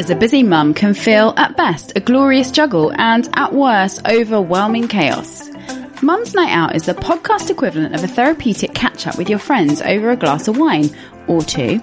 as a busy mum can feel, at best, a glorious juggle and, at worst, overwhelming chaos. Mum's Night Out is the podcast equivalent of a therapeutic catch up with your friends over a glass of wine or two.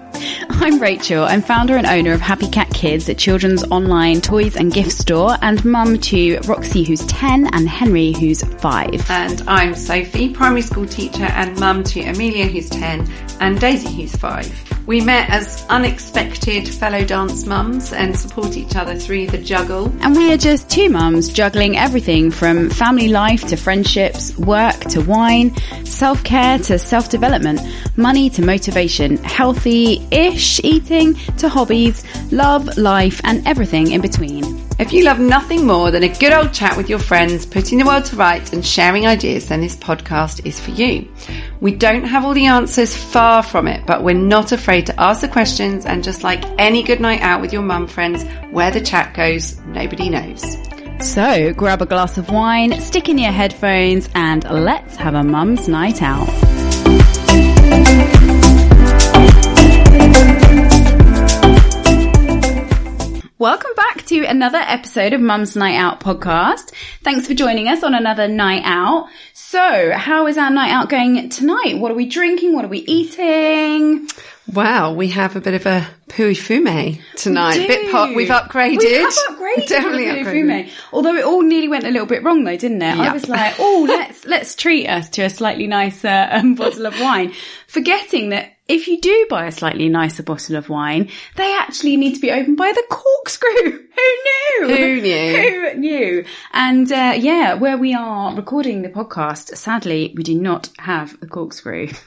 I'm Rachel. I'm founder and owner of Happy Cat Kids, a children's online toys and gift store, and mum to Roxy, who's 10, and Henry, who's 5. And I'm Sophie, primary school teacher and mum to Amelia, who's 10, and Daisy, who's 5. We met as unexpected fellow dance mums and support each other through the juggle. And we are just two mums juggling everything from family life to friendships, work to wine, self-care to self-development, money to motivation, healthy-ish eating to hobbies, love, life and everything in between. If you love nothing more than a good old chat with your friends, putting the world to rights and sharing ideas, then this podcast is for you. We don't have all the answers, far from it, but we're not afraid to ask the questions and just like any good night out with your mum friends, where the chat goes, nobody knows. So grab a glass of wine, stick in your headphones and let's have a mum's night out. Welcome back to another episode of Mum's Night Out podcast. Thanks for joining us on another night out. So, how is our night out going tonight? What are we drinking? What are we eating? Wow, we have a bit of a Pouilly-Fumé tonight. We bit pot. We've upgraded. We have upgraded. Definitely upgraded. Fume. Although it all nearly went a little bit wrong though, didn't it? I was like, oh, let's, let's treat us to a slightly nicer um, bottle of wine. Forgetting that if you do buy a slightly nicer bottle of wine, they actually need to be opened by the corkscrew. Who knew? Who knew? Who knew? And, uh, yeah, where we are recording the podcast, sadly, we do not have the corkscrew.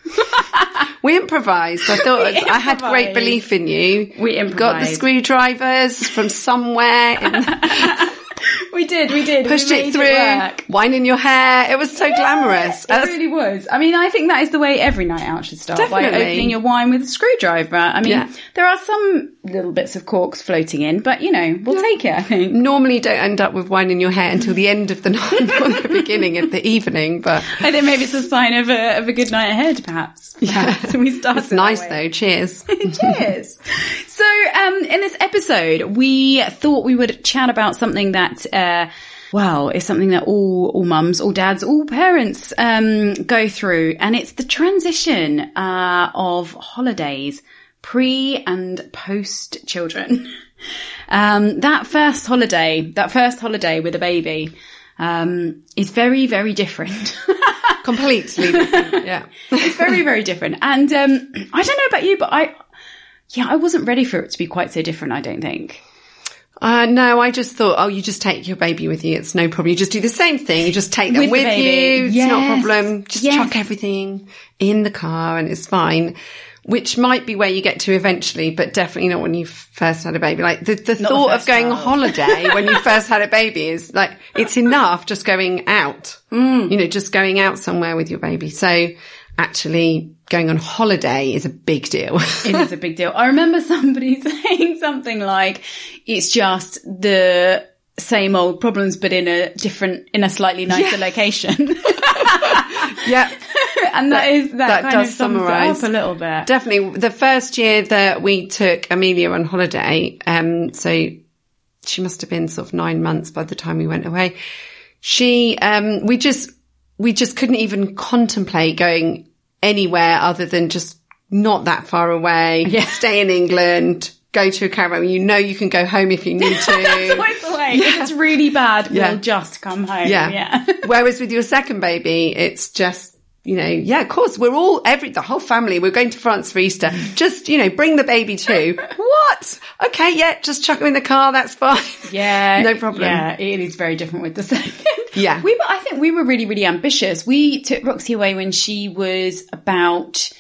We improvised. I thought We I had great belief in you. We Got the screwdrivers from somewhere. And we did, we did. pushed we it through. in your hair. It was so glamorous. It That's- really was. I mean, I think that is the way every night out should start by Definitely. opening your wine with a screwdriver. I mean, Yeah. there are some little bits of corks floating in, but you know, we'll take it. I think. normally don't end up with wine in your hair until the end of the night, not the beginning of the evening. But I think maybe it's a sign of a of a good night ahead, perhaps. Perhaps. we start. it's nice though. Cheers. Cheers. So, um, in this episode, we thought we would chat about something that, uh, well, is something that all, all mums, all dads, all parents, um, go through. And it's the transition, uh, of holidays, pre and post children. Um, that first holiday, that first holiday with a baby, um, is very, very different. Completely different. Yeah. it's very, very different. And um, I don't know about you, but I, yeah, I wasn't ready for it to be quite so different. I don't think. Uh, no, I just thought, oh, you just take your baby with you. It's no problem. You just do the same thing. You just take them With with, the you. It's not a problem. Just Yes. chuck everything in the car and it's fine. Which might be where you get to eventually, but definitely not when you first had a baby. Like the, the Not the thought of going on child. holiday when you first had a baby is like, it's enough just going out, Mm. you know, just going out somewhere with your baby. So actually going on holiday is a big deal. It is a big deal. I remember somebody saying something like, "It's just the same old problems, but in a different, in a slightly nicer location." yeah. and that is that, that kind does of summarise. up a little bit. Definitely. The first year that we took Amelia on holiday, um, so she must have been sort of nine months by the time we went away. She, um, we just, we just couldn't even contemplate going anywhere other than just not that far away, Yeah. stay in England, go to a caravan. You know, you can go home if you need to. That's always the way. If it's really bad, Yeah. we'll just come home. Yeah. yeah. Whereas with your second baby, it's just, you know, yeah, of course, we're all, every, the whole family, we're going to France for Easter. Just, you know, bring the baby too. what? Okay, yeah, just chuck him in the car. That's fine. Yeah, No problem. Yeah, it is very different with the second. Yeah. we. were- I think we were really, really ambitious. We took Roxy away when she was about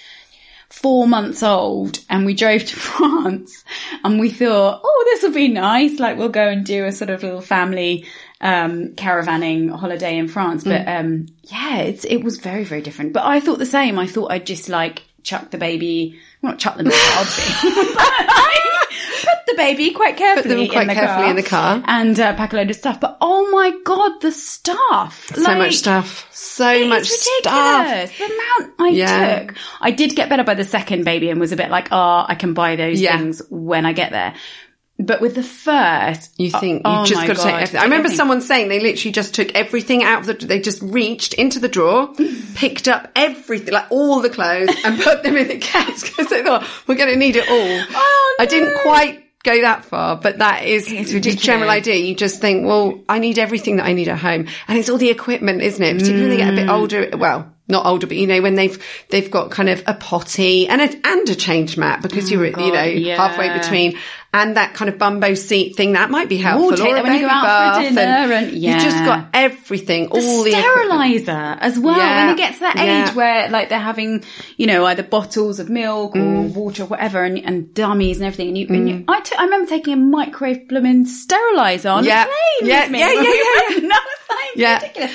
four months old, and we drove to France. And we thought, oh, this will be nice. Like we'll go and do a sort of little family um caravanning holiday in France. But Mm. um yeah, it's it was very, very different. But I thought the same. I thought I'd just like chuck the baby, well, not chuck the car, put the baby quite carefully, quite in, the carefully car in the car. and uh, pack a load of stuff. But oh my god, the stuff! So much stuff. So much It's stuff. The amount I Yeah. took. I did get better by the second baby and was a bit like, oh, I can buy those Yeah. things when I get there. But with the first, You think oh you just my got to take everything. I remember everything. someone saying they literally just took everything out of the, they just reached into the drawer, picked up everything, like all the clothes and put them in the case because they thought we're going to need it all. Oh, I didn't quite go that far, but that is It's the general idea. You just think, well, I need everything that I need at home. And it's all the equipment, isn't it? Particularly when they get a bit Mm. older. Well, not older, but you know, when they've, they've got kind of a potty and a, and a change mat because you're, you Oh know, yeah. halfway between and that kind of bumbo seat thing that might be helpful. take or a when you baby go out for bath dinner and- you've just got everything, all the equipment. sterilizer as well Yeah. when they get to that age Yeah. where like they're having you know either bottles of milk or Mm. water or whatever and, and dummies and everything and you, and you I, remember taking a microwave blooming sterilizer on Yeah. a plane Yeah, with me yeah, yeah, yeah, went. And I was like, Yeah. ridiculous.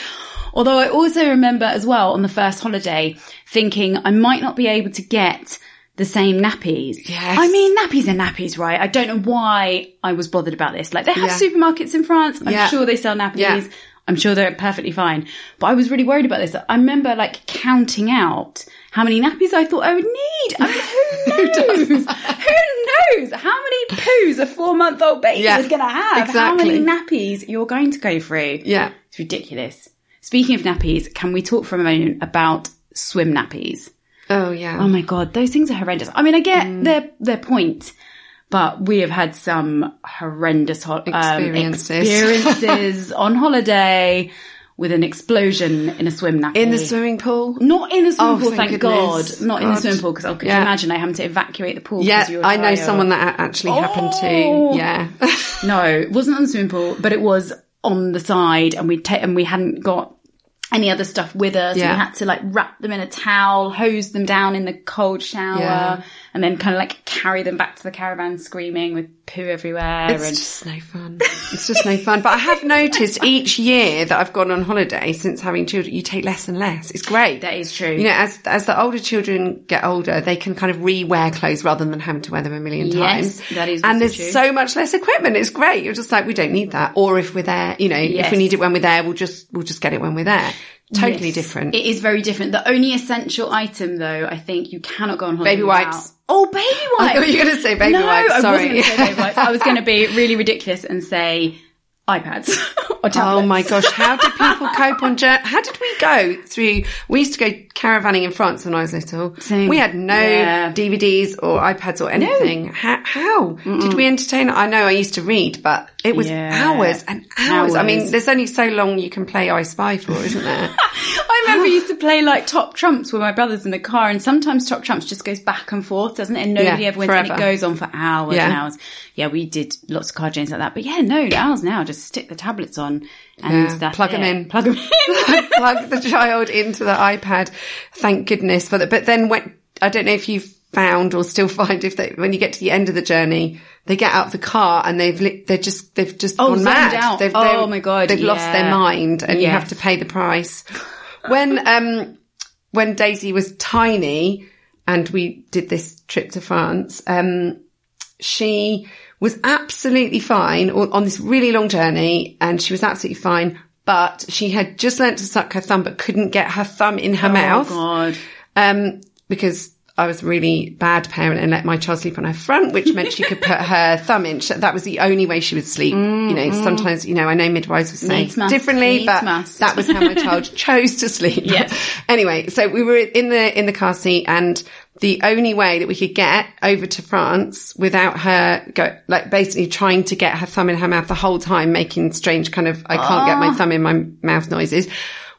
Although I also remember as well on the first holiday thinking I might not be able to get the same nappies. Yes. I mean, nappies are nappies, right? I don't know why I was bothered about this. Like, they have Yeah. supermarkets in France. I'm Yeah. sure they sell nappies. Yeah. I'm sure they're perfectly fine. But I was really worried about this. I remember like counting out how many nappies I thought I would need. I mean, who knows? who knows how many poos a four month old baby Yeah, is going to have? Exactly. How many nappies you're going to go through? Yeah. It's ridiculous. Speaking of nappies, can we talk for a moment about swim nappies? Oh yeah. Oh my god, those things are horrendous. I mean, I get Mm. their their point, but we have had some horrendous ho- um, Experiences. experiences on holiday with an explosion in a swim nappy. in the swimming pool. Not in a swimming Oh, pool, thank thank. God. Not in the swimming pool, because could Yeah. imagine I having to evacuate the pool? Yeah, 'cause you were I know someone that a- actually happened Oh. to. Yeah. No, it wasn't on the swimming pool, but it was on the side, and we ta- and we hadn't got any other stuff with us. Yeah. We had to like wrap them in a towel, hose them down in the cold shower, Yeah. And then kind of like carry them back to the caravan screaming with poo everywhere. It's and just no fun. It's just no fun. But I have noticed each year that I've gone on holiday since having children, you take less and less. It's great. that is true. You know, as as the older children get older, they can kind of re-wear clothes rather than having to wear them a million Yes, times. that is and there's true. so much less equipment. It's great. You're just like, we don't need that. Or if we're there, you know, if we need it when we're there, we'll just we'll just get it when we're there. Totally Yes. different. It is very different. The only essential item, though, I think you cannot go on holiday Baby wipes. Oh, baby wipes! I thought you were going to say baby no, wipes. I wasn't going to say baby wipes. I was going to be really ridiculous and say iPads or tablets. Oh my gosh, how did people cope on jour- How did we go through? We used to go caravanning in France when I was little. Same. We had no Yeah. DVDs or iPads or anything. How, how did we entertain? I know I used to read, but it was Yeah. hours and hours. I mean, there's only so long you can play I Spy for, isn't there? I remember used to play like Top Trumps with my brothers in the car, and sometimes Top Trumps just goes back and forth, doesn't it? And nobody Yeah, ever wins, and it goes on for hours Yeah. and hours. Yeah, we did lots of card games like that, but yeah, no, ours now just stick the tablets on and Yeah, plug it. in. plug them in. plug the child into the iPad. Thank goodness for that. But then when, I don't know if you've found or still find if they, when you get to the end of the journey, they get out of the car and they've, li- they're just, they've just Oh, gone mad. They've, Oh my God, They've lost their mind and you have to pay the price. When, um, when Daisy was tiny and we did this trip to France, um, she was absolutely fine on this really long journey and she was absolutely fine, but she had just learnt to suck her thumb but couldn't get her thumb in her mouth. Oh God. Um, because I was a really bad parent and let my child sleep on her front, which meant she could put her thumb in. That was the only way she would sleep. you know, sometimes, you know, I know midwives would say Needs must, differently, needs but must. that was how my child chose to sleep. Yes. anyway, so we were in the, in the car seat and the only way that we could get over to France without her go, like basically trying to get her thumb in her mouth the whole time, making strange kind of, I can't get my Ah. thumb in my mouth noises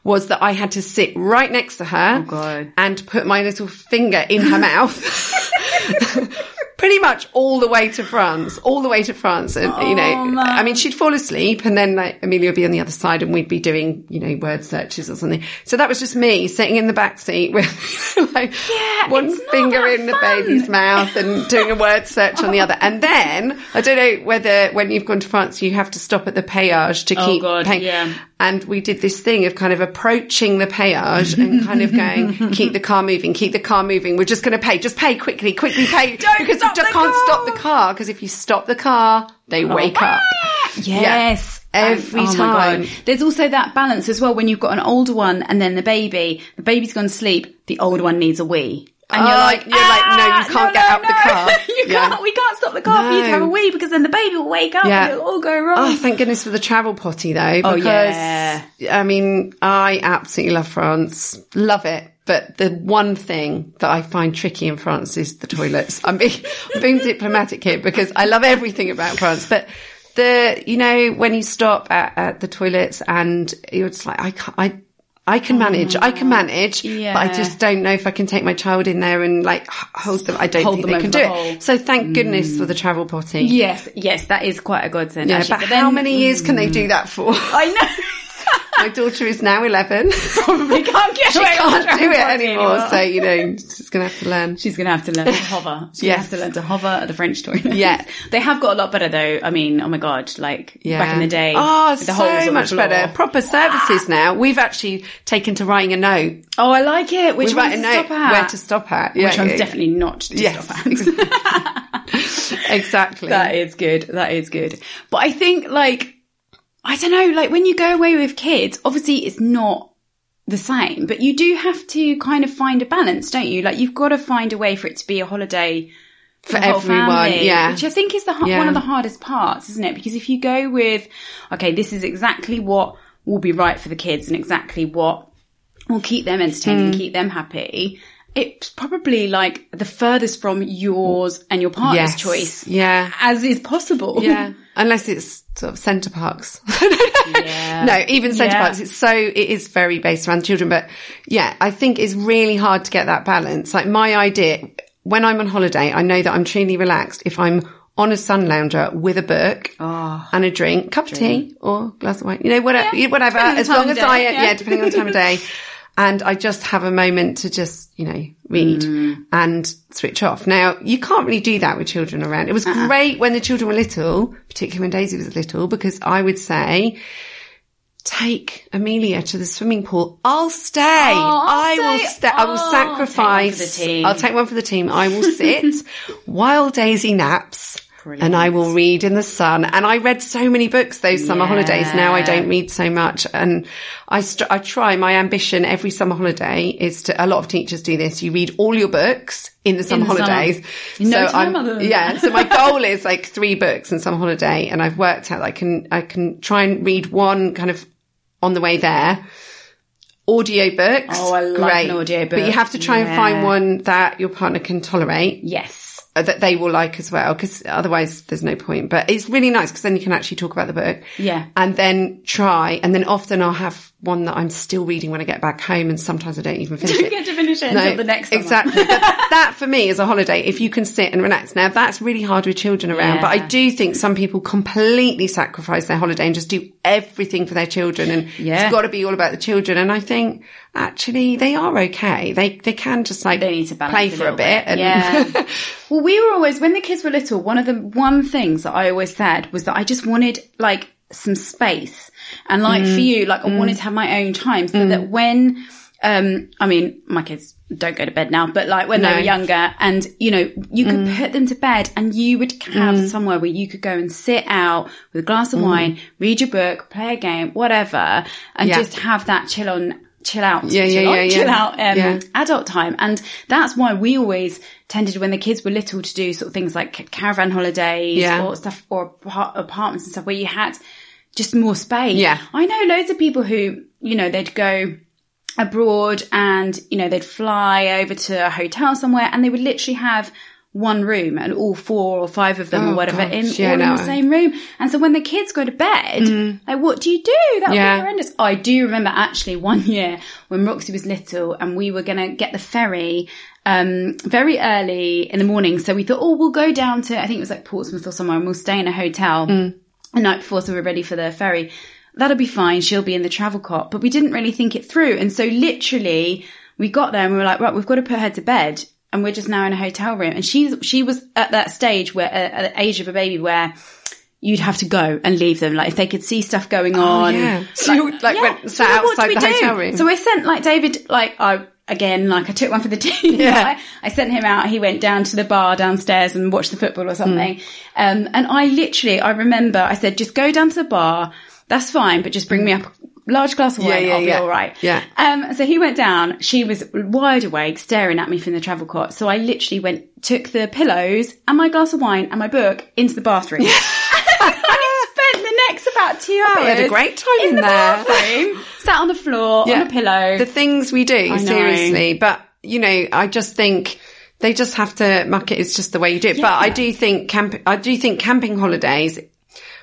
was that I had to sit right next to her Oh, and put my little finger in her mouth. Pretty much all the way to France, all the way to France. And, you know, Oh, man. I mean, she'd fall asleep and then like Amelia would be on the other side and we'd be doing, you know, word searches or something. So that was just me sitting in the back seat with like Yeah, one finger in the baby's mouth and doing a word search on the other. And then I don't know whether when you've gone to France, you have to stop at the péage to Oh, keep God, paying. yeah. And we did this thing of kind of approaching the péage and kind of going, keep the car moving, keep the car moving. We're just going to pay. Just pay quickly, quickly pay. Don't because stop you the can't car. stop the car because if you stop the car, they oh. wake up. Yes. Every And- oh time. There's also that balance as well when you've got an older one and then the baby. The baby's gone to sleep. The older one needs a wee. And you're Oh, like, you're like, no, you "Ah, can't get out the car." you Yeah. can't, we can't stop the car for you to No. have a wee because then the baby will wake up Yeah. and it'll all go wrong. Oh, thank goodness for the travel potty though, Oh, yeah. I mean, I absolutely love France, love it. But the one thing that I find tricky in France is the toilets. I'm being, I'm being diplomatic here because I love everything about France, but the, you know, when you stop at, at the toilets and you're just like, I can't, I, I can manage. I can mm-hmm. manage, but I just don't know if I can take my child in there and like hold them. I don't Hold think they can do the hole. it. So thank goodness for mm. the travel potty. yes, yes, that is quite a godsend. Yeah, actually. but, then- how many years can they do mm. that for? I know. My daughter is now 11. Probably can't get she can't do it potty anymore. So, you know, she's going to have to learn. She's going to have to learn to hover. She's Yes. going to have to learn to hover at the French toilet. Yeah. They have got a lot better though. I mean, oh my God, like Yeah. back in the day. Oh, the so much better. Proper services ah. now. We've actually taken to writing a note. Oh, I like it. Which we one's write a to note stop at? where to stop at. Which one's yeah. definitely not to Yes. stop at. exactly. That is good. That is good. But I think like, I don't know, like when you go away with kids, obviously it's not the same, but you do have to kind of find a balance, don't you? Like you've got to find a way for it to be a holiday For whole everyone, family, yeah. Which I think is the Yeah. one of the hardest parts, isn't it? Because if you go with, okay, this is exactly what will be right for the kids and exactly what will keep them entertained Hmm. and keep them happy. It's probably like the furthest from yours and your partner's Yes. choice Yeah. as is possible. Yeah. Unless it's sort of Center Parcs. Yeah. No, even centre Yeah. parks. It's so, it is very based around children. But yeah, I think it's really hard to get that balance. Like my idea, when I'm on holiday, I know that I'm truly relaxed if I'm on a sun lounger with a book Oh. and a drink, cup of tea or glass of wine, you know, whatever, whatever, depending as long as I, yeah. yeah. depending on time of day. And I just have a moment to just, you know, read Mm. and switch off. Now, you can't really do that with children around. It was Uh-uh. great when the children were little, particularly when Daisy was little, because I would say, take Amelia to the swimming pool. I'll stay. I'll I will stay. stay. I will Oh, take one for the sacrifice. team. I'll take one for the team. I will sit while Daisy naps. Brilliant. And I will read in the sun. And I read so many books those summer Yeah. holidays. Now I don't read so much. And I, st- I try, my ambition every summer holiday is to, a lot of teachers do this. You read all your books in the summer the summer. holidays. No so time I'm, other yeah. So my goal is like three books in summer holiday. And I've worked out that I can, I can try and read one kind of on the way there. Audio books. Oh, I love great. an audiobook. But you have to try and find one that your partner can tolerate Yes. Uh, that they will like as well because otherwise there's no point but it's really nice because then you can actually talk about the book Yeah. and then try and then often i'll have one that i'm still reading when i get back home and sometimes i don't even finish You it get to finish it until the next summer. exactly that for me is a holiday if you can sit and relax now that's really hard with children around but i do think some people completely sacrifice their holiday and just do everything for their children and Yeah. it's got to be all about the children and i think actually they are okay they they can just like They need to play for a little bit, bit. and Yeah. Well, we were always, when the kids were little, one of the one things that I always said was that I just wanted like some space. And like Mm. for you, like I wanted to have my own time so that when, um, I mean, my kids don't go to bed now, but like when they No. Mm. were younger and, you know, you could put them to bed and you would have somewhere where you could go and sit out with a glass of wine, read your book, play a game, whatever, and Mm. Yeah. just have that chill on, chill out, Yeah, yeah, chill, on, yeah, yeah. chill out, um, Yeah. adult time. And that's why we always tended when the kids were little to do sort of things like caravan holidays Yeah. or stuff or apartments and stuff where you had just more space. Yeah. I know loads of people who, you know, they'd go abroad and, you know, they'd fly over to a hotel somewhere and they would literally have one room and all four or five of them Oh, or whatever gosh, in yeah, all in the same room. And so when the kids go to bed, like what do you do? That would Yeah. be horrendous. I do remember actually one year when Roxy was little and we were going to get the ferry um, very early in the morning. So we thought, oh, we'll go down to, I think it was like Portsmouth or somewhere and we'll stay in a hotel the night before so we're ready for the ferry. That'll be fine. She'll be in the travel cot. But we didn't really think it through. And so literally we got there and we were like, right, we've got to put her to bed. And we're just now in a hotel room. And she's, she was at that stage where, uh, at the age of a baby where you'd have to go and leave them. Like if they could see stuff going on. Oh, yeah. So you, like, went- so sat do outside we the do? hotel room? So I sent like David, like I, again, like I took one for the team. Yeah. I, I sent him out. He went down to the bar downstairs and watched the football or something. Um, and I literally, I remember I said, just go down to the bar. That's fine, but just bring me up a large glass of wine. yeah, I'll be yeah. all right. Yeah. Um, so he went down. She was wide awake, staring at me from the travel cot. So I literally went, took the pillows and my glass of wine and my book into the bathroom. I spent the next about two hours. you had a great time in the there. bathroom, sat on the floor on a pillow. The things we do, seriously. But, you know, I just think they just have to muck it. It's just the way you do it. But I do think camp, I do think camping holidays,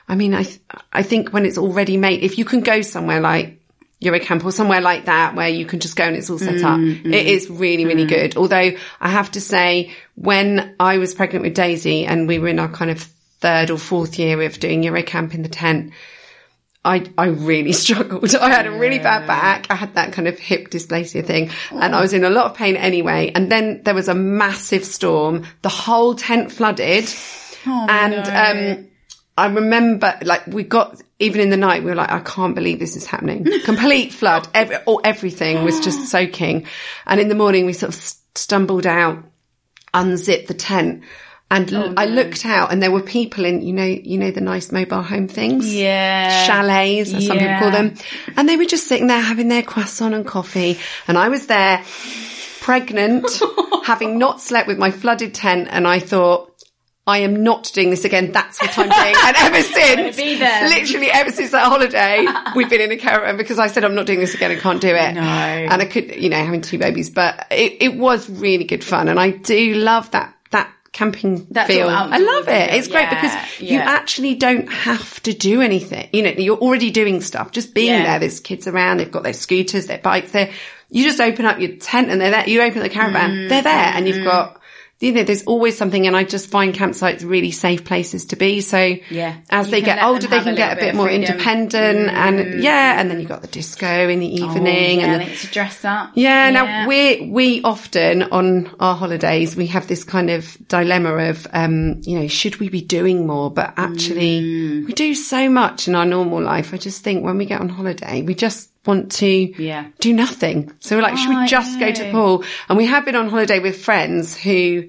I mean, I, th- I think when it's already made, if you can go somewhere like Eurocamp or somewhere like that where you can just go and it's all set up, mm, it mm, is really, really mm. good. Although I have to say, when I was pregnant with Daisy and we were in our kind of third or fourth year of doing Eurocamp in the tent, I, I really struggled. I had a really bad back. I had that kind of hip dysplasia thing and I was in a lot of pain anyway. And then there was a massive storm. The whole tent flooded and, um, I remember like we got, even in the night, we were like, I can't believe this is happening. Complete flood. Every, or everything was just soaking. And in the morning we sort of stumbled out, unzipped the tent. And l- I looked out and there were people in, you know, you know, the nice mobile home things Yeah. chalets, as some people call them. And they were just sitting there having their croissant and coffee. And I was there pregnant, having not slept with my flooded tent. And I thought, I am not doing this again. That's what I'm doing. And ever since, literally ever since that holiday, we've been in a caravan because I said, I'm not doing this again. I can't do it. No. And I could, you know, having two babies, but it, it was really good fun. And I do love that camping That feel. I love it. It's great Yeah, because you actually don't have to do anything. You know, you're already doing stuff. Just being Yeah. there. There's kids around. They've got their scooters, their bikes there. You just open up your tent and they're there. You open the caravan. Mm-hmm. They're there and you've got, you know, there's always something and I just find campsites really safe places to be. So Yeah. as You they get older, they can get a bit bit more freedom. Mm. independent and yeah. And then you've got the disco in the evening yeah, and get to dress up. yeah, now we we often on our holidays we have this kind of dilemma of um, you know, should we be doing more? But actually Mm. we do so much in our normal life. I just think when we get on holiday, we just want to Yeah. do nothing. So we're like, should Oh, I we just go to the pool? And we have been on holiday with friends who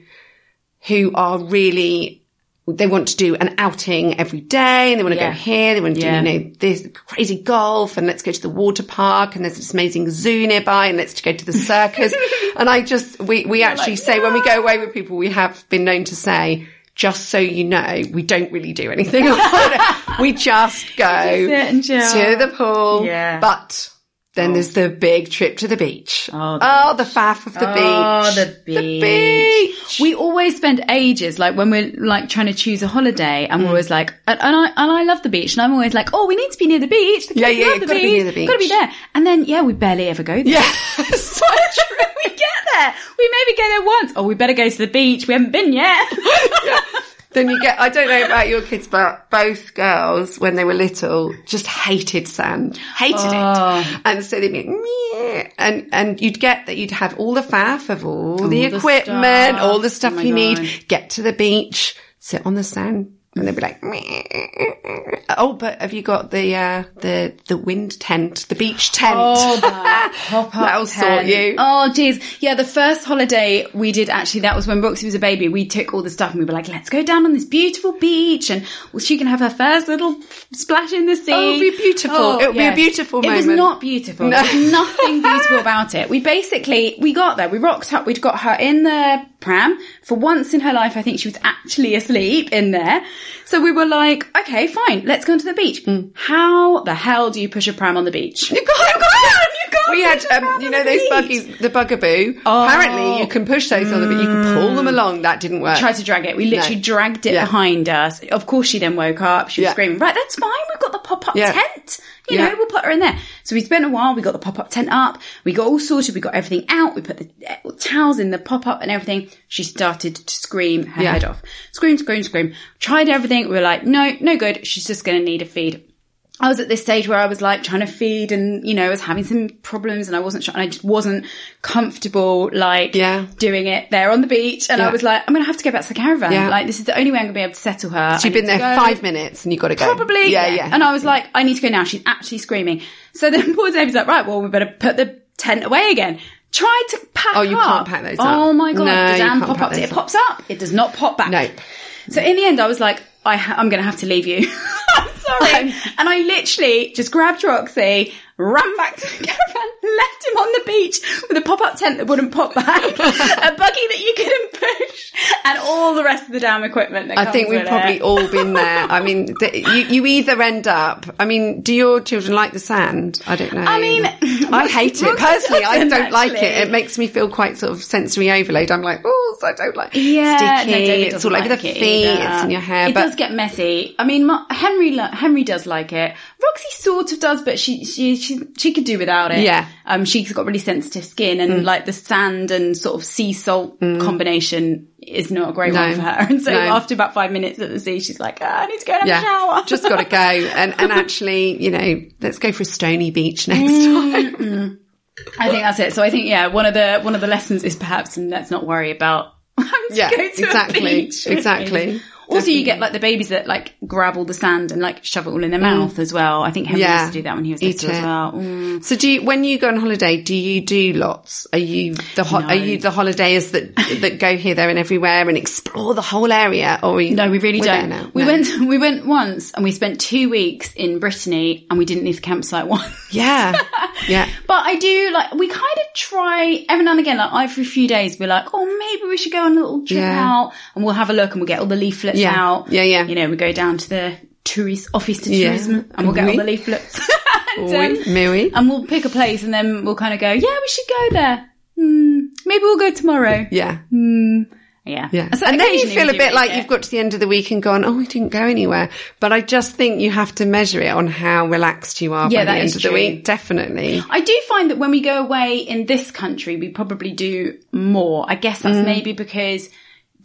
who are really they want to do an outing every day and they want to Yeah. go here, they want to Yeah. do, you know, this crazy golf and let's go to the water park and there's this amazing zoo nearby and let's go to the circus. and I just, we, we actually say when we go away with people, we have been known to say, just so you know, we don't really do anything. we just go to the pool. Yeah. But then there's the big trip to the beach. Oh, the the faff of the Oh, beach. the beach. The beach. We always spend ages, like when we're like trying to choose a holiday, Mm. and we're always like, and, and I and I love the beach, and I'm always like, oh, we need to be near the beach. The Yeah, yeah, the gotta be near the beach. Gotta be there. And then yeah, we barely ever go there. Yeah. so true. We get there. We maybe go there once. Oh, we better go to the beach. We haven't been yet. then you get, I don't know about your kids, but both girls, when they were little, just hated sand. Hated Oh. it. Ah. And so they'd be, like "Meh," and, and you'd get that you'd have all the faff of all the the equipment, stuff. all the stuff Oh you God. need, get to the beach, sit on the sand. And they'd be like, "Meh." oh, but have you got the, uh, the, the wind tent, the beach tent? Oh, that That'll sort you. Oh, geez. Yeah, the first holiday we did actually, that was when Roxy was a baby. We took all the stuff and we were like, let's go down on this beautiful beach and well, she can have her first little splash in the sea. Oh, it'll be beautiful. It'll be a beautiful moment." It was not beautiful. No. There was nothing beautiful about it. We basically, we got there, we rocked up, we'd got her in the pram. For once in her life, I think she was actually asleep in there. So we were like, okay, fine, let's go to the beach. Mm. How the hell do you push a pram on the beach? You can't, you can't. We had, um, you know, those buggies, the bugaboo. Oh. Apparently, you can push those on the, but you can pull them along. That didn't work. We tried to drag it. We literally No. dragged it Yeah. behind us. Of course, she then woke up. She was Yeah. screaming, right, that's fine. We've got the pop-up Yeah. tent. You know, we'll put her in there. So we spent a while. We got the pop-up tent up. We got all sorted. We got everything out. We put the uh, towels in the pop-up and everything. She started to scream her head off. Scream, scream, scream. Tried everything. We were like, no, no good. She's just going to need a feed. I was at this stage where I was like trying to feed and, you know, I was having some problems and I wasn't sure, and I just wasn't comfortable, like, Yeah. doing it there on the beach. And I was like, I'm going to have to go back to the caravan. Yeah. Like, this is the only way I'm going to be able to settle her. So you've been there five minutes and you've got to go. Probably. Yeah, yeah. And I was like, I need to go now. She's actually screaming. So then poor David's like, right, well, we better put the tent away again. Tried to pack Oh, you up. can't pack those up. Oh my God. No, the damn pop up. It pops up. It does not pop back. No. So in the end, I was like, I ha- I'm going to have to leave you. I'm sorry. and I literally just grabbed Roxy. ran back to the caravan, left him on the beach with a pop-up tent that wouldn't pop back, a buggy that you couldn't push, and all the rest of the damn equipment that I think we've probably it. all been there. I mean, the, you, you either end up, I mean, do your children like the sand? I don't know. I mean, I hate it. Personally, I don't like it. It makes me feel quite sort of sensory overload. I'm like, oh, I don't like Yeah, sticky. David it's all over the it feet. either. It's in your hair. It but does get messy. I mean, Henry Henry does like it. Roxy sort of does, but she she she she could do without it. Yeah. Um, she's got really sensitive skin, and like the sand and sort of sea salt combination is not a great No. one for her. And so No. after about five minutes at the sea, she's like, ah, I need to go and have yeah, a shower. just got to go. And, and actually, you know, let's go for a stony beach next Mm. time. I think that's it. So I think yeah, one of the one of the lessons is perhaps and let's not worry about having to Yeah, go to exactly, a beach. with exactly. Also, you get like the babies that like grab all the sand and like shove it all in their mouth as well. I think Henry Mm. Yeah. used to do that when he was Eat little as well. Mm. So do you, when you go on holiday, do you do lots? Are you the ho- No. are you the holidayers that that go here, there, and everywhere and explore the whole area? Or are you, No, we really don't. now. We went we went once and we spent two weeks in Brittany and we didn't leave the campsite once. Yeah, yeah, But I do like we kind of try every now and again. Like every few days, we're like, oh, maybe we should go on a little trip Yeah. out, and we'll have a look, and we'll get all the leaflets Yeah. out. Yeah, yeah. You know, we go down to the tourist office to Yeah. tourism, and we'll get Oui. all the leaflets. and, Oui, um, oui. and we'll pick a place, and then we'll kind of go, yeah, we should go there. Hmm, maybe we'll go tomorrow. yeah, hmm, Yeah, yeah. So and then you feel a bit like it. you've got to the end of the week and gone, oh, we didn't go anywhere. But I just think you have to measure it on how relaxed you are Yeah, by the that end of the week. Definitely. I do find that when we go away in this country, we probably do more. I guess that's mm. maybe because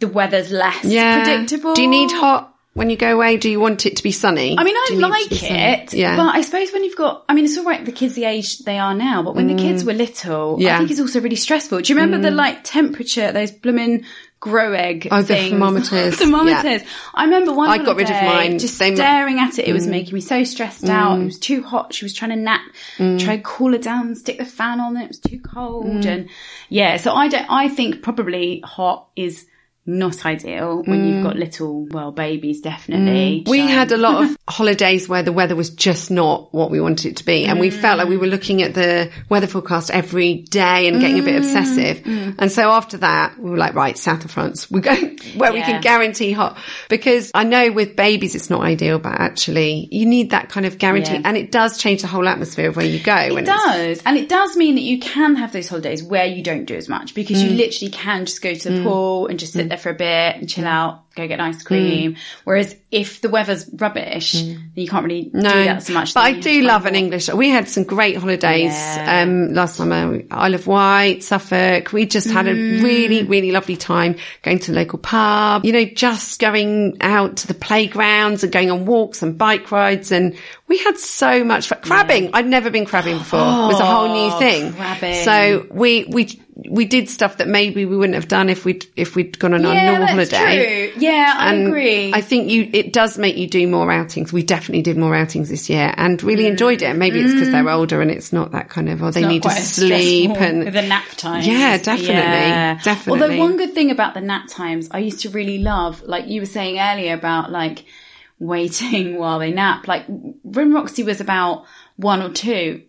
the weather's less Mm. Yeah. predictable. Do you need hot when you go away? Do you want it to be sunny? I mean, I Do you need like to be sunny? it, Yeah. but I suppose when you've got, I mean, it's all right the kids the age they are now, but when the kids were little, I Mm. Yeah. Mm. think it's also really stressful. Do you remember the like temperature, those blooming Gro-Egg Oh, the things? thermometers. thermometers. I remember one I got rid of mine. Just They staring at it, it Mm. was making me so stressed out. It was too hot. She was trying to nap, try to cool her down, stick the fan on. It was too cold, Mm. and yeah. So I don't. I think probably hot is not ideal when you've got mm. little, well, babies. Definitely. Mm. We had a lot of holidays where the weather was just not what we wanted it to be. And we mm. felt like we were looking at the weather forecast every day and getting a bit mm. obsessive. And so after that, we were like, right, south of France, we're going where we can guarantee hot. Because I know with babies, it's not ideal, but actually you need that kind of guarantee. Yeah. And it does change the whole atmosphere of where you go. It does. And it does mean that you can have those holidays where you don't do as much because Mm. you literally can just go to the pool and just sit there for a bit and chill out, go get an ice cream. Whereas if the weather's rubbish, then you can't really do that so much. But I do love an. English. We had some great holidays Yeah. um, last summer. Isle of Wight, Suffolk. We just had a Mm. really, really lovely time going to the local pub. You know, just going out to the playgrounds and going on walks and bike rides, and we had so much fun. Crabbing. I'd never been crabbing before. it was a whole new Oh, thing. crabbing. So we we we did stuff that maybe we wouldn't have done if we'd if we'd gone on our Yeah, normal that's holiday. true. Yeah, I And agree. I think you, it does make you do more outings. We definitely did more outings this year and really enjoyed it. And maybe it's because they're older and it's not that kind of, oh, they Mm. Need to sleep and the nap times. Yeah, definitely. Definitely. Although one good thing about the nap times, I used to really love, like you were saying earlier about like waiting while they nap. Like when Roxy was about one or two,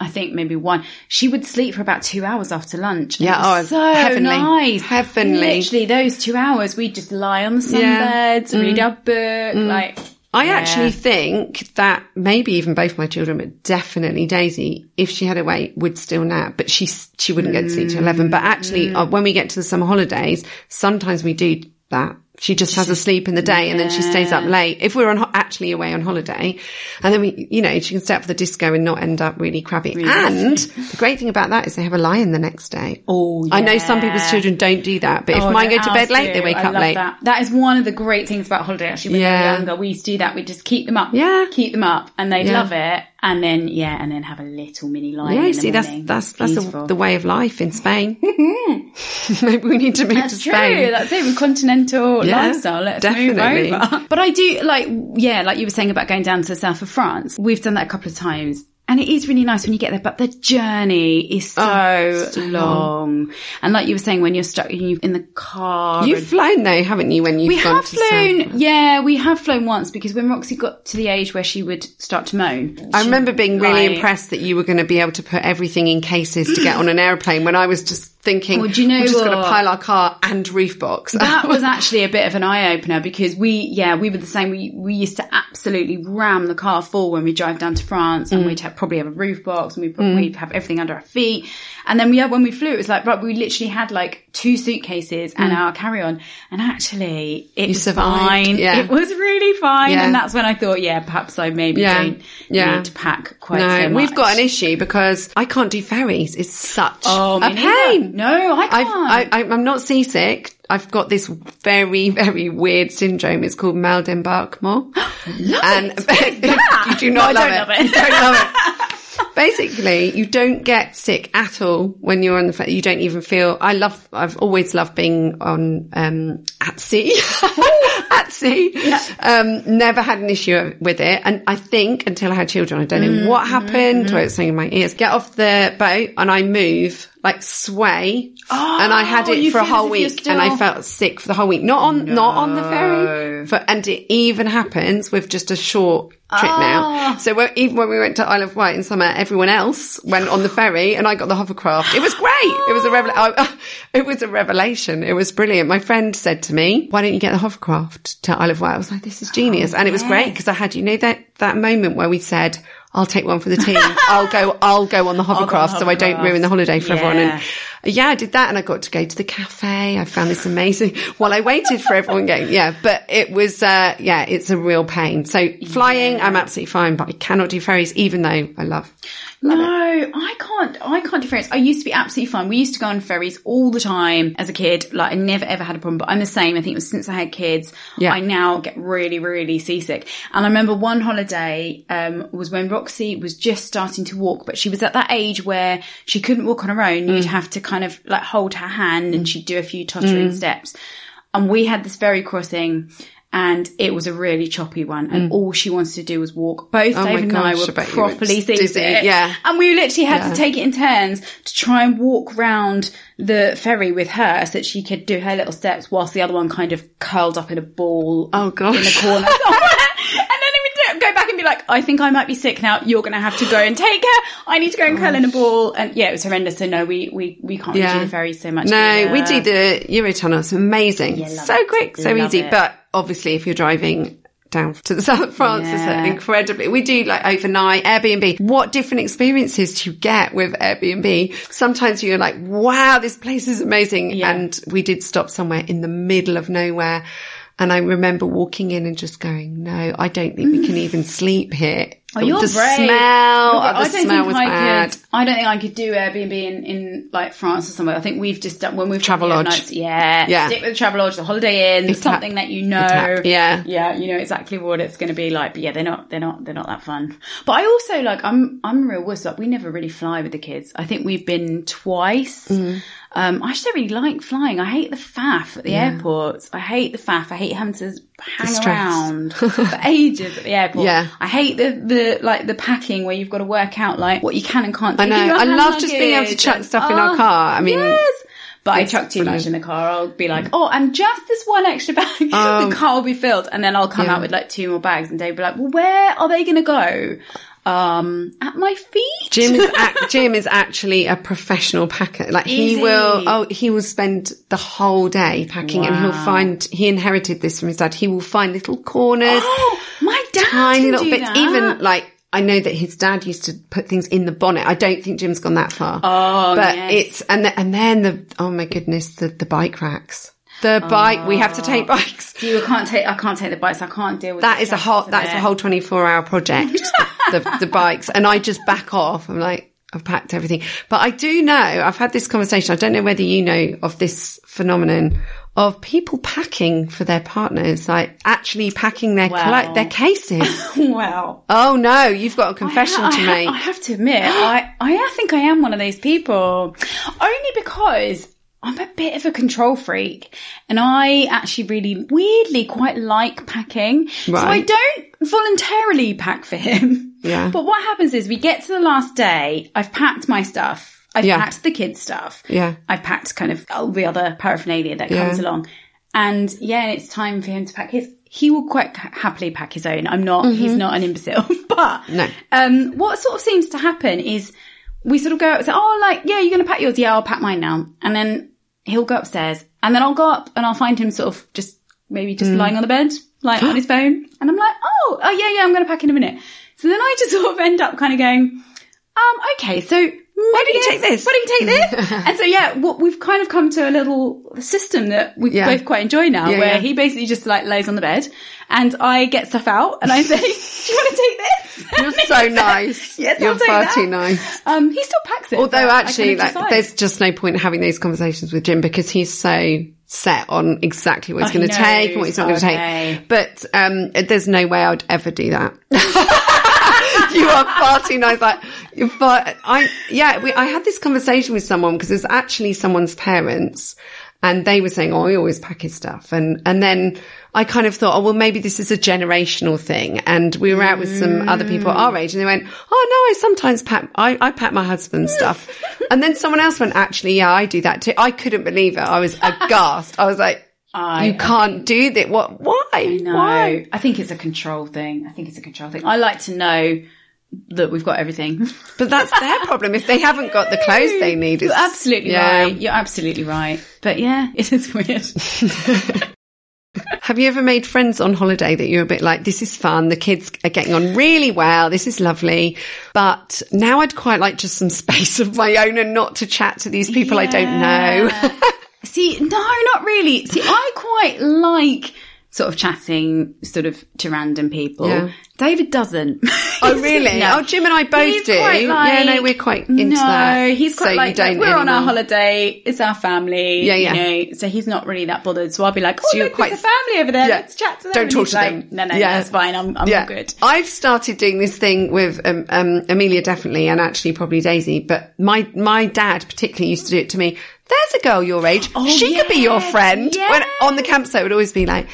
I think maybe one, she would sleep for about two hours after lunch. Yeah, oh, so heavenly. nice. Heavenly. Literally those two hours, we'd just lie on the Yeah. Mm. read our book, like. I yeah. actually think that maybe even both my children, but definitely Daisy, if she had a wait, would still nap, but she, she wouldn't get to sleep till 11. But actually, uh, when we get to the summer holidays, sometimes we do that. She just has a sleep in the day and then she stays up late. If we're on, ho- actually away on holiday and then we, you know, she can stay up for the disco and not end up really crabby. and the great thing about that is they have a lie-in the next day. Oh, I know some people's children don't do that, but if Oh, mine go to bed late, they wake I up love late. That. that is one of the great things about holiday. Actually, when Yeah. they were younger, we used to do that. We just keep them up. Yeah. keep them up, and they Yeah. love it. And then yeah, and then have a little mini line. Yeah, see, that's morning. that's that's the, Beautiful. the way of life in Spain. Mm-hmm. Maybe we need to move That's to true. Spain. That's it. Continental Yeah, lifestyle, let's definitely. move over. But I do like, yeah, like you were saying about going down to the south of France. We've done that a couple of times. And it is really nice when you get there, but the journey is so, Oh, so long. And like you were saying, when you're stuck in the car, You've flown though, haven't you? When you've we have flown. Yeah, we have flown once because when Roxy got to the age where she would start to moan, I remember being really impressed that you were going to be able to put everything in cases to get on an airplane when I was just thinking, Well, do you know we're just going to pile our car and roof box. that was actually a bit of an eye opener because we, yeah, we were the same. We we used to absolutely ram the car full when we drive down to France, Mm. and we'd have, probably have a roof box, and we probably have everything under our feet. And then we had when we flew, it was like right, we literally had like two suitcases and our carry on, and actually it was Mm. survived, fine. yeah. It was really fine, Yeah. and that's when I thought, yeah, perhaps I maybe Yeah, don't yeah. need to pack quite no, so much. we've got an issue because I can't do ferries. It's such Oh, a pain. No, I can't. I, I'm not seasick. I've got this very, very weird syndrome. It's called Mal de Débarquement. and you do not No, I love, don't it. love it. You don't love it. Basically, you don't get sick at all when you're on the ferry. You don't even feel. I love. I've always loved being on um, at sea. at sea. Um, never had an issue with it, and I think until I had children, I don't know what happened. Where it's something in my ears. Get off the boat, and I move like sway, and I had Oh, it for a whole week, and I felt sick for the whole week. Not on, not on the ferry. For, and it even happens with just a short trip now. Ah. So when, even when we went to Isle of Wight in summer, everyone else went on the ferry, and I got the hovercraft. It was great. It was a revel- It was a revelation. It was brilliant. My friend said to me, "Why don't you get the hovercraft to Isle of Wight?" I was like, "This is genius," and it was great because I had, you know, that that moment where we said. I'll take one for the team. I'll go, I'll go on the go on the hovercraft so I don't ruin the holiday for everyone. Yeah. And yeah, I did that and I got to go to the cafe. I found this amazing while I waited for everyone going. Yeah, but it was, uh, yeah, it's a real pain. So flying, I'm absolutely fine, but I cannot do ferries even though I love. No, I can't. I can't do ferries. I used to be absolutely fine. We used to go on ferries all the time as a kid. Like I never ever had a problem. But I'm the same. I think it was since I had kids. Yeah. I now get really, really seasick. And I remember one holiday um, was when Roxy was just starting to walk, but she was at that age where she couldn't walk on her own. You'd have to kind of like hold her hand, and she'd do a few tottering steps. And we had this ferry crossing. And it was a really choppy one, and mm. all she wanted to do was walk. Both Oh David and I gosh, were properly seasick. yeah. And we literally had Yeah. to take it in turns to try and walk round the ferry with her so that she could do her little steps whilst the other one kind of curled up in a ball Oh gosh. in the corner. and then he would go back and be like, I think I might be sick now. You're going to have to go and take her. I need to go and curl in a ball. And yeah, it was horrendous. So no, we, we, we can't really do the ferries so much. No, either. we do the Eurotunnel. It's amazing. Yeah, so it. quick, so Love easy. it. But obviously if you're driving down to the south of France, Yeah. it's incredibly, we do like overnight Airbnb. What different experiences do you get with Airbnb? Sometimes you're like, wow, this place is amazing. Yeah. And we did stop somewhere in the middle of nowhere. And I remember walking in and just going, no, I don't think we can even sleep here. Oh, you're the brave. smell, You're the I don't smell think was I bad. Could, I don't think I could do Airbnb in, in like France or somewhere. I think we've just done when we've Travelodge. yeah, Yeah. Stick with the Travelodge, the Holiday Inn, It's something that- that you know. that- yeah. yeah, you know exactly what it's going to be like. But yeah, they're not, they're not, they're not that fun. But I also like, I'm, I'm a real wuss. Like we never really fly with the kids. I think we've been twice. Mm. Um, I don't really like flying. I hate the faff at the airports. I hate the faff. I hate having to hang around for ages at the airport. Yeah. I hate the, the, like the packing where you've got to work out like what you can and can't I know. I love just being able to chuck stuff in our Oh, car. I mean, yes. But I chuck too much in the car. I'll be like, oh, and just this one extra bag. Oh. the car will be filled. And then I'll come Yeah. out with like two more bags and Dave will be like, well, where are they going to go? Um, at my feet. Jim is ac- Jim is actually a professional packer. Like he Is will, oh, he will spend the whole day packing, and he'll find. He inherited this from his dad. He will find little corners, Oh, my dad tiny little bits. that. Even like I know that his dad used to put things in the bonnet. I don't think Jim's gone that far. Oh, but yes. it's and the, and then the oh my goodness, the the bike racks. The bike, we have to take oh. bikes. you can't take, I can't take the bikes. I can't deal with That is a whole, that's a whole 24 hour project, the, the bikes. And I just back off. I'm like, I've packed everything. But I do know, I've had this conversation. I don't know whether you know of this phenomenon of people packing for their partners, like actually packing their, Wow. their cases. Wow. oh no, you've got a confession I, to I, make. I have to admit, I, I think I am one of those people. Only because I'm a bit of a control freak and I actually really weirdly quite like packing. So I don't voluntarily pack for him. Yeah. But what happens is we get to the last day, I've packed my stuff. I've Yeah. packed the kids' stuff. Yeah. I've packed kind of all the other paraphernalia that Yeah. comes along. And yeah, and it's time for him to pack his. He will quite happily pack his own. I'm not, he's not an imbecile. but Mm-hmm. No. um, what sort of seems to happen is we sort of go up and say, oh, like, yeah, you're going to pack yours. Yeah, I'll pack mine now. And then he'll go upstairs and then I'll go up and I'll find him sort of just maybe just Mm. lying on the bed, like on his phone. And I'm like, oh, oh yeah, yeah, I'm going to pack in a minute. So then I just sort of end up kind of going, um, okay, so why don't you take this? Why don't you take this? and so yeah, what we've kind of come to a little system that we Yeah. both quite enjoy now, Yeah, where yeah. he basically just like lays on the bed, and I get stuff out, and I say, "Do you want to take this?" You're so nice. Yes, You're far too nice. Um, he still packs it. Although actually, like, there's just no point in having those conversations with Jim because he's so set on exactly what he's Oh, going to take and what he's not going to take. But um, there's no way I'd ever do that. you are far too nice. Like, you're far, I, yeah, we, I had this conversation with someone because it's actually someone's parents and they were saying, oh, he always pack his stuff. And, and then I kind of thought, oh, well, maybe this is a generational thing. And we were out with some other people our age and they went, oh, no, I sometimes pack, I, I pack my husband's stuff. and then someone else went, actually, yeah, I do that too. I couldn't believe it. I was aghast. I was like, I- you can't do that. What? Why? No, Why? I think it's a control thing. I think it's a control thing. I like to know that we've got everything. But that's their problem. If they haven't got the clothes they need, You're absolutely yeah. right. You're absolutely right. But yeah, it is weird. Have you ever made friends on holiday that you're a bit like, this is fun. The kids are getting on really well. This is lovely. But now I'd quite like just some space of my own and not to chat to these people I don't know. See, no, not really. See, I quite like sort of chatting sort of to random people. Yeah. David doesn't. Oh, really? No. Oh, Jim and I both He's do. quite Yeah, no, we're quite into that. no, that. he's quite So you like, we're on our holiday, it's our family. Yeah, yeah. You know, so he's not really that bothered. So I'll be like, oh, you're look, quite- there's a family over there. Yeah. Let's chat to them. Don't And talk to like, them. No, no, Yeah. that's fine. I'm, I'm yeah. all good. I've started doing this thing with um, um, Amelia definitely, and actually probably Daisy. But my my dad particularly used to do it to me. There's a girl your age. Oh, she could be your yes, friend. When on the campsite, it would always be like.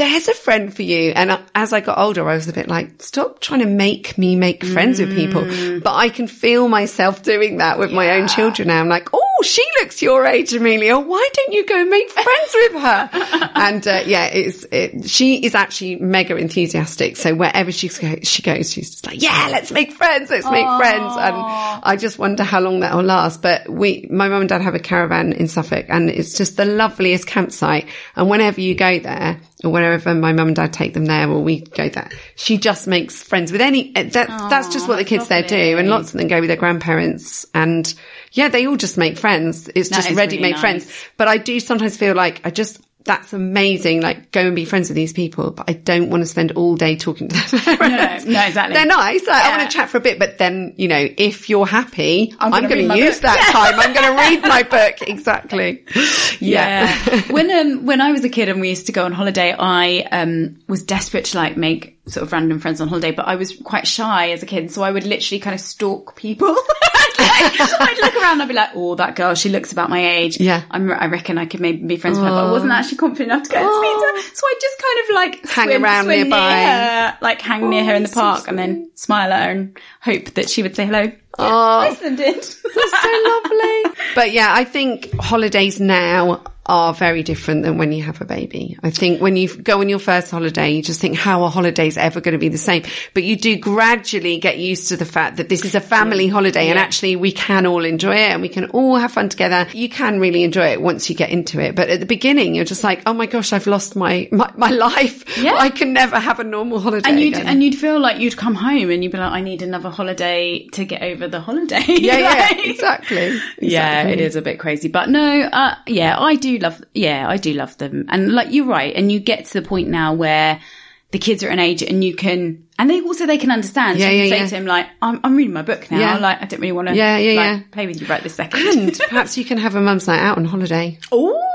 There's a friend for you. And as I got older, I was a bit like, stop trying to make me make friends with people. Mm. But I can feel myself doing that with my own children now. I'm like, oh, she looks your age, Amelia. Why don't you go make friends with her? and uh, yeah, it's it, she is actually mega enthusiastic. So wherever she go, she goes, she's just like, yeah, let's make friends, let's make friends. And I just wonder how long that will last. But we, my mum and dad have a caravan in Suffolk, and it's just the loveliest campsite. And whenever you go there, or wherever my mum and dad take them there, or we go there, she just makes friends with any. Eh, that that's just what the kids there do, and lots of them go with their grandparents, and yeah, they all just make friends. It's That just ready-made really nice. friends. But I do sometimes feel like I just, that's amazing. Like go and be friends with these people, but I don't want to spend all day talking to them. No, no, no, exactly. They're nice. Like, I want to chat for a bit, but then, you know, if you're happy, I'm going to use book. that time. I'm going to read my book. Exactly. Yeah. when um when I was a kid and we used to go on holiday, I um was desperate to like make sort of random friends on holiday, but I was quite shy as a kid, so I would literally kind of stalk people. I'd look around and I'd be like, "Oh, that girl, she looks about my age. Yeah. I'm, I reckon I could maybe be friends with her." But I wasn't oh. actually confident enough to go and speak to her, oh. so I just kind of like Hang swim, around swim nearby. near her, like hang near her in the oh, so park, and then smile at her and hope that she would say hello. Oh. Iceland did. That's so lovely. But yeah, I think holidays now are very different than when you have a baby. I think when you go on your first holiday, you just think how are holidays ever going to be the same? But you do gradually get used to the fact that this is a family holiday and actually we can all enjoy it and we can all have fun together. You can really enjoy it once you get into it. But at the beginning, you're just like, oh my gosh, I've lost my, my, my life. Yeah. I can never have a normal holiday. And you'd again. and you'd feel like you'd come home and you'd be like, I need another holiday to get over the holiday. yeah, yeah, Like- exactly. Yeah, it is a bit crazy, but no, uh, yeah, I do love, yeah, I do love them. And like, you're right. And you get to the point now where the kids are at an age and you can, and they also, they can understand. Yeah, so you yeah, say yeah. to him like, I'm, I'm reading my book now. Yeah. Like, I don't really want to Yeah, yeah, like, yeah. play with you right this second. And perhaps you can have a mum's night out on holiday. oh,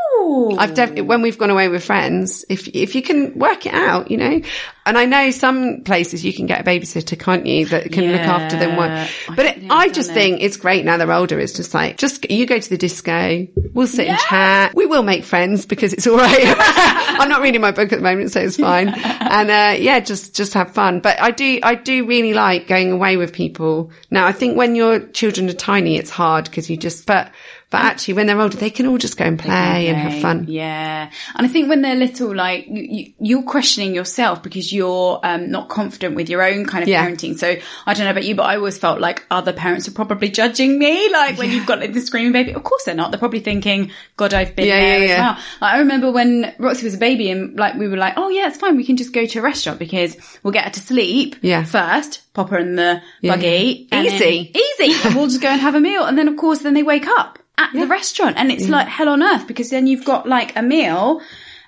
I've definitely when we've gone away with friends, if if you can work it out, you know. And I know some places you can get a babysitter, can't you, that can look after them. One. Yeah. I But it, I just it. think it's great now they're older. It's just like just you go to the disco, we'll sit and chat, we will make friends because it's all right. I'm not reading my book at the moment, so it's fine. And uh, yeah, just just have fun. But I do I do really like going away with people. Now I think when your children are tiny, it's hard because you just but. But actually, when they're older, they can all just go and play and have fun. Yeah. And I think when they're little, like you, you're questioning yourself because you're um, not confident with your own kind of Yeah. parenting. So I don't know about you, but I always felt like other parents are probably judging me. Like when you've got like, the screaming baby, of course they're not. They're probably thinking, God, I've been Yeah, there yeah, as yeah. well. Like, I remember when Roxy was a baby and like we were like, oh yeah, it's fine. We can just go to a restaurant because we'll get her to sleep Yeah. first, pop her in the buggy. then- Easy. easy. And we'll just go and have a meal. And then of course, then they wake up at the restaurant and it's like hell on earth because then you've got like a meal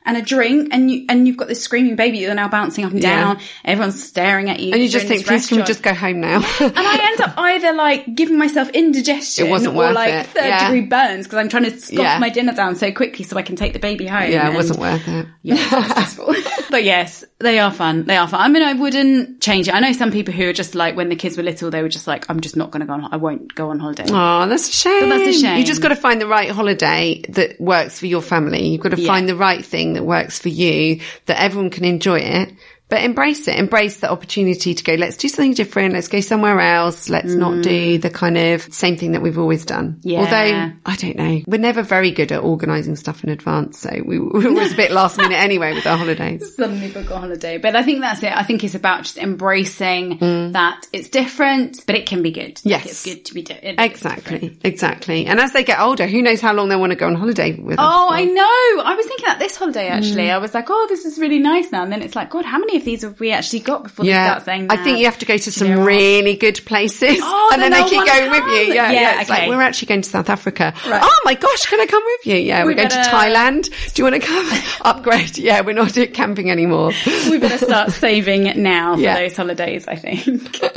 and a drink and you, and you've got this screaming baby you're now bouncing up and Yeah. down. Everyone's staring at you. And you just think, please can we just go home now? and I end up either like giving myself indigestion or like it. third Yeah. degree burns because I'm trying to scoff Yeah. my dinner down so quickly so I can take the baby home. yeah, it wasn't worth it. yeah, it's quite stressful. but yes, they are fun. They are fun. I mean, I wouldn't change it. I know some people who are just like, when the kids were little, they were just like, I'm just not going to go on, I won't go on holiday. Oh, that's a shame. that's a shame. You just got to find the right holiday that works for your family. You've got to Yeah. find the right thing that works for you, that everyone can enjoy it. But embrace it. Embrace the opportunity to go, let's do something different. Let's go somewhere else. Let's not do the kind of same thing that we've always done. Mm. Yeah. Although, I don't know. We're never very good at organising stuff in advance. So we, we're always a bit last minute anyway with our holidays. Suddenly book a holiday. But I think that's it. I think it's about just embracing that it's different, but it can be good. Like, Yes. it's good to be it- Exactly. Exactly. And as they get older, who knows how long they want to go on holiday with us Oh. I know. I was thinking that this holiday Mm. actually. I was like, oh, this is really nice now. And then it's like, God, how many of these have we actually got before they Yeah, start saying I think you have to go to some you know what? really good places, Oh, and then, then they keep going with you. Yeah, Yeah, yeah. It's okay. like we're actually going to South Africa. Right. Oh my gosh, can I come with you? Yeah, We we're going to Thailand. Do you want to come? Upgrade? Yeah, we're not doing camping anymore. we better start saving now for Yeah. those holidays, I think.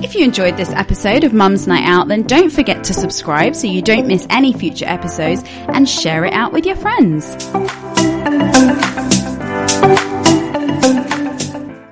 If you enjoyed this episode of Mum's Night Out, then don't forget to subscribe so you don't miss any future episodes and share it out with your friends.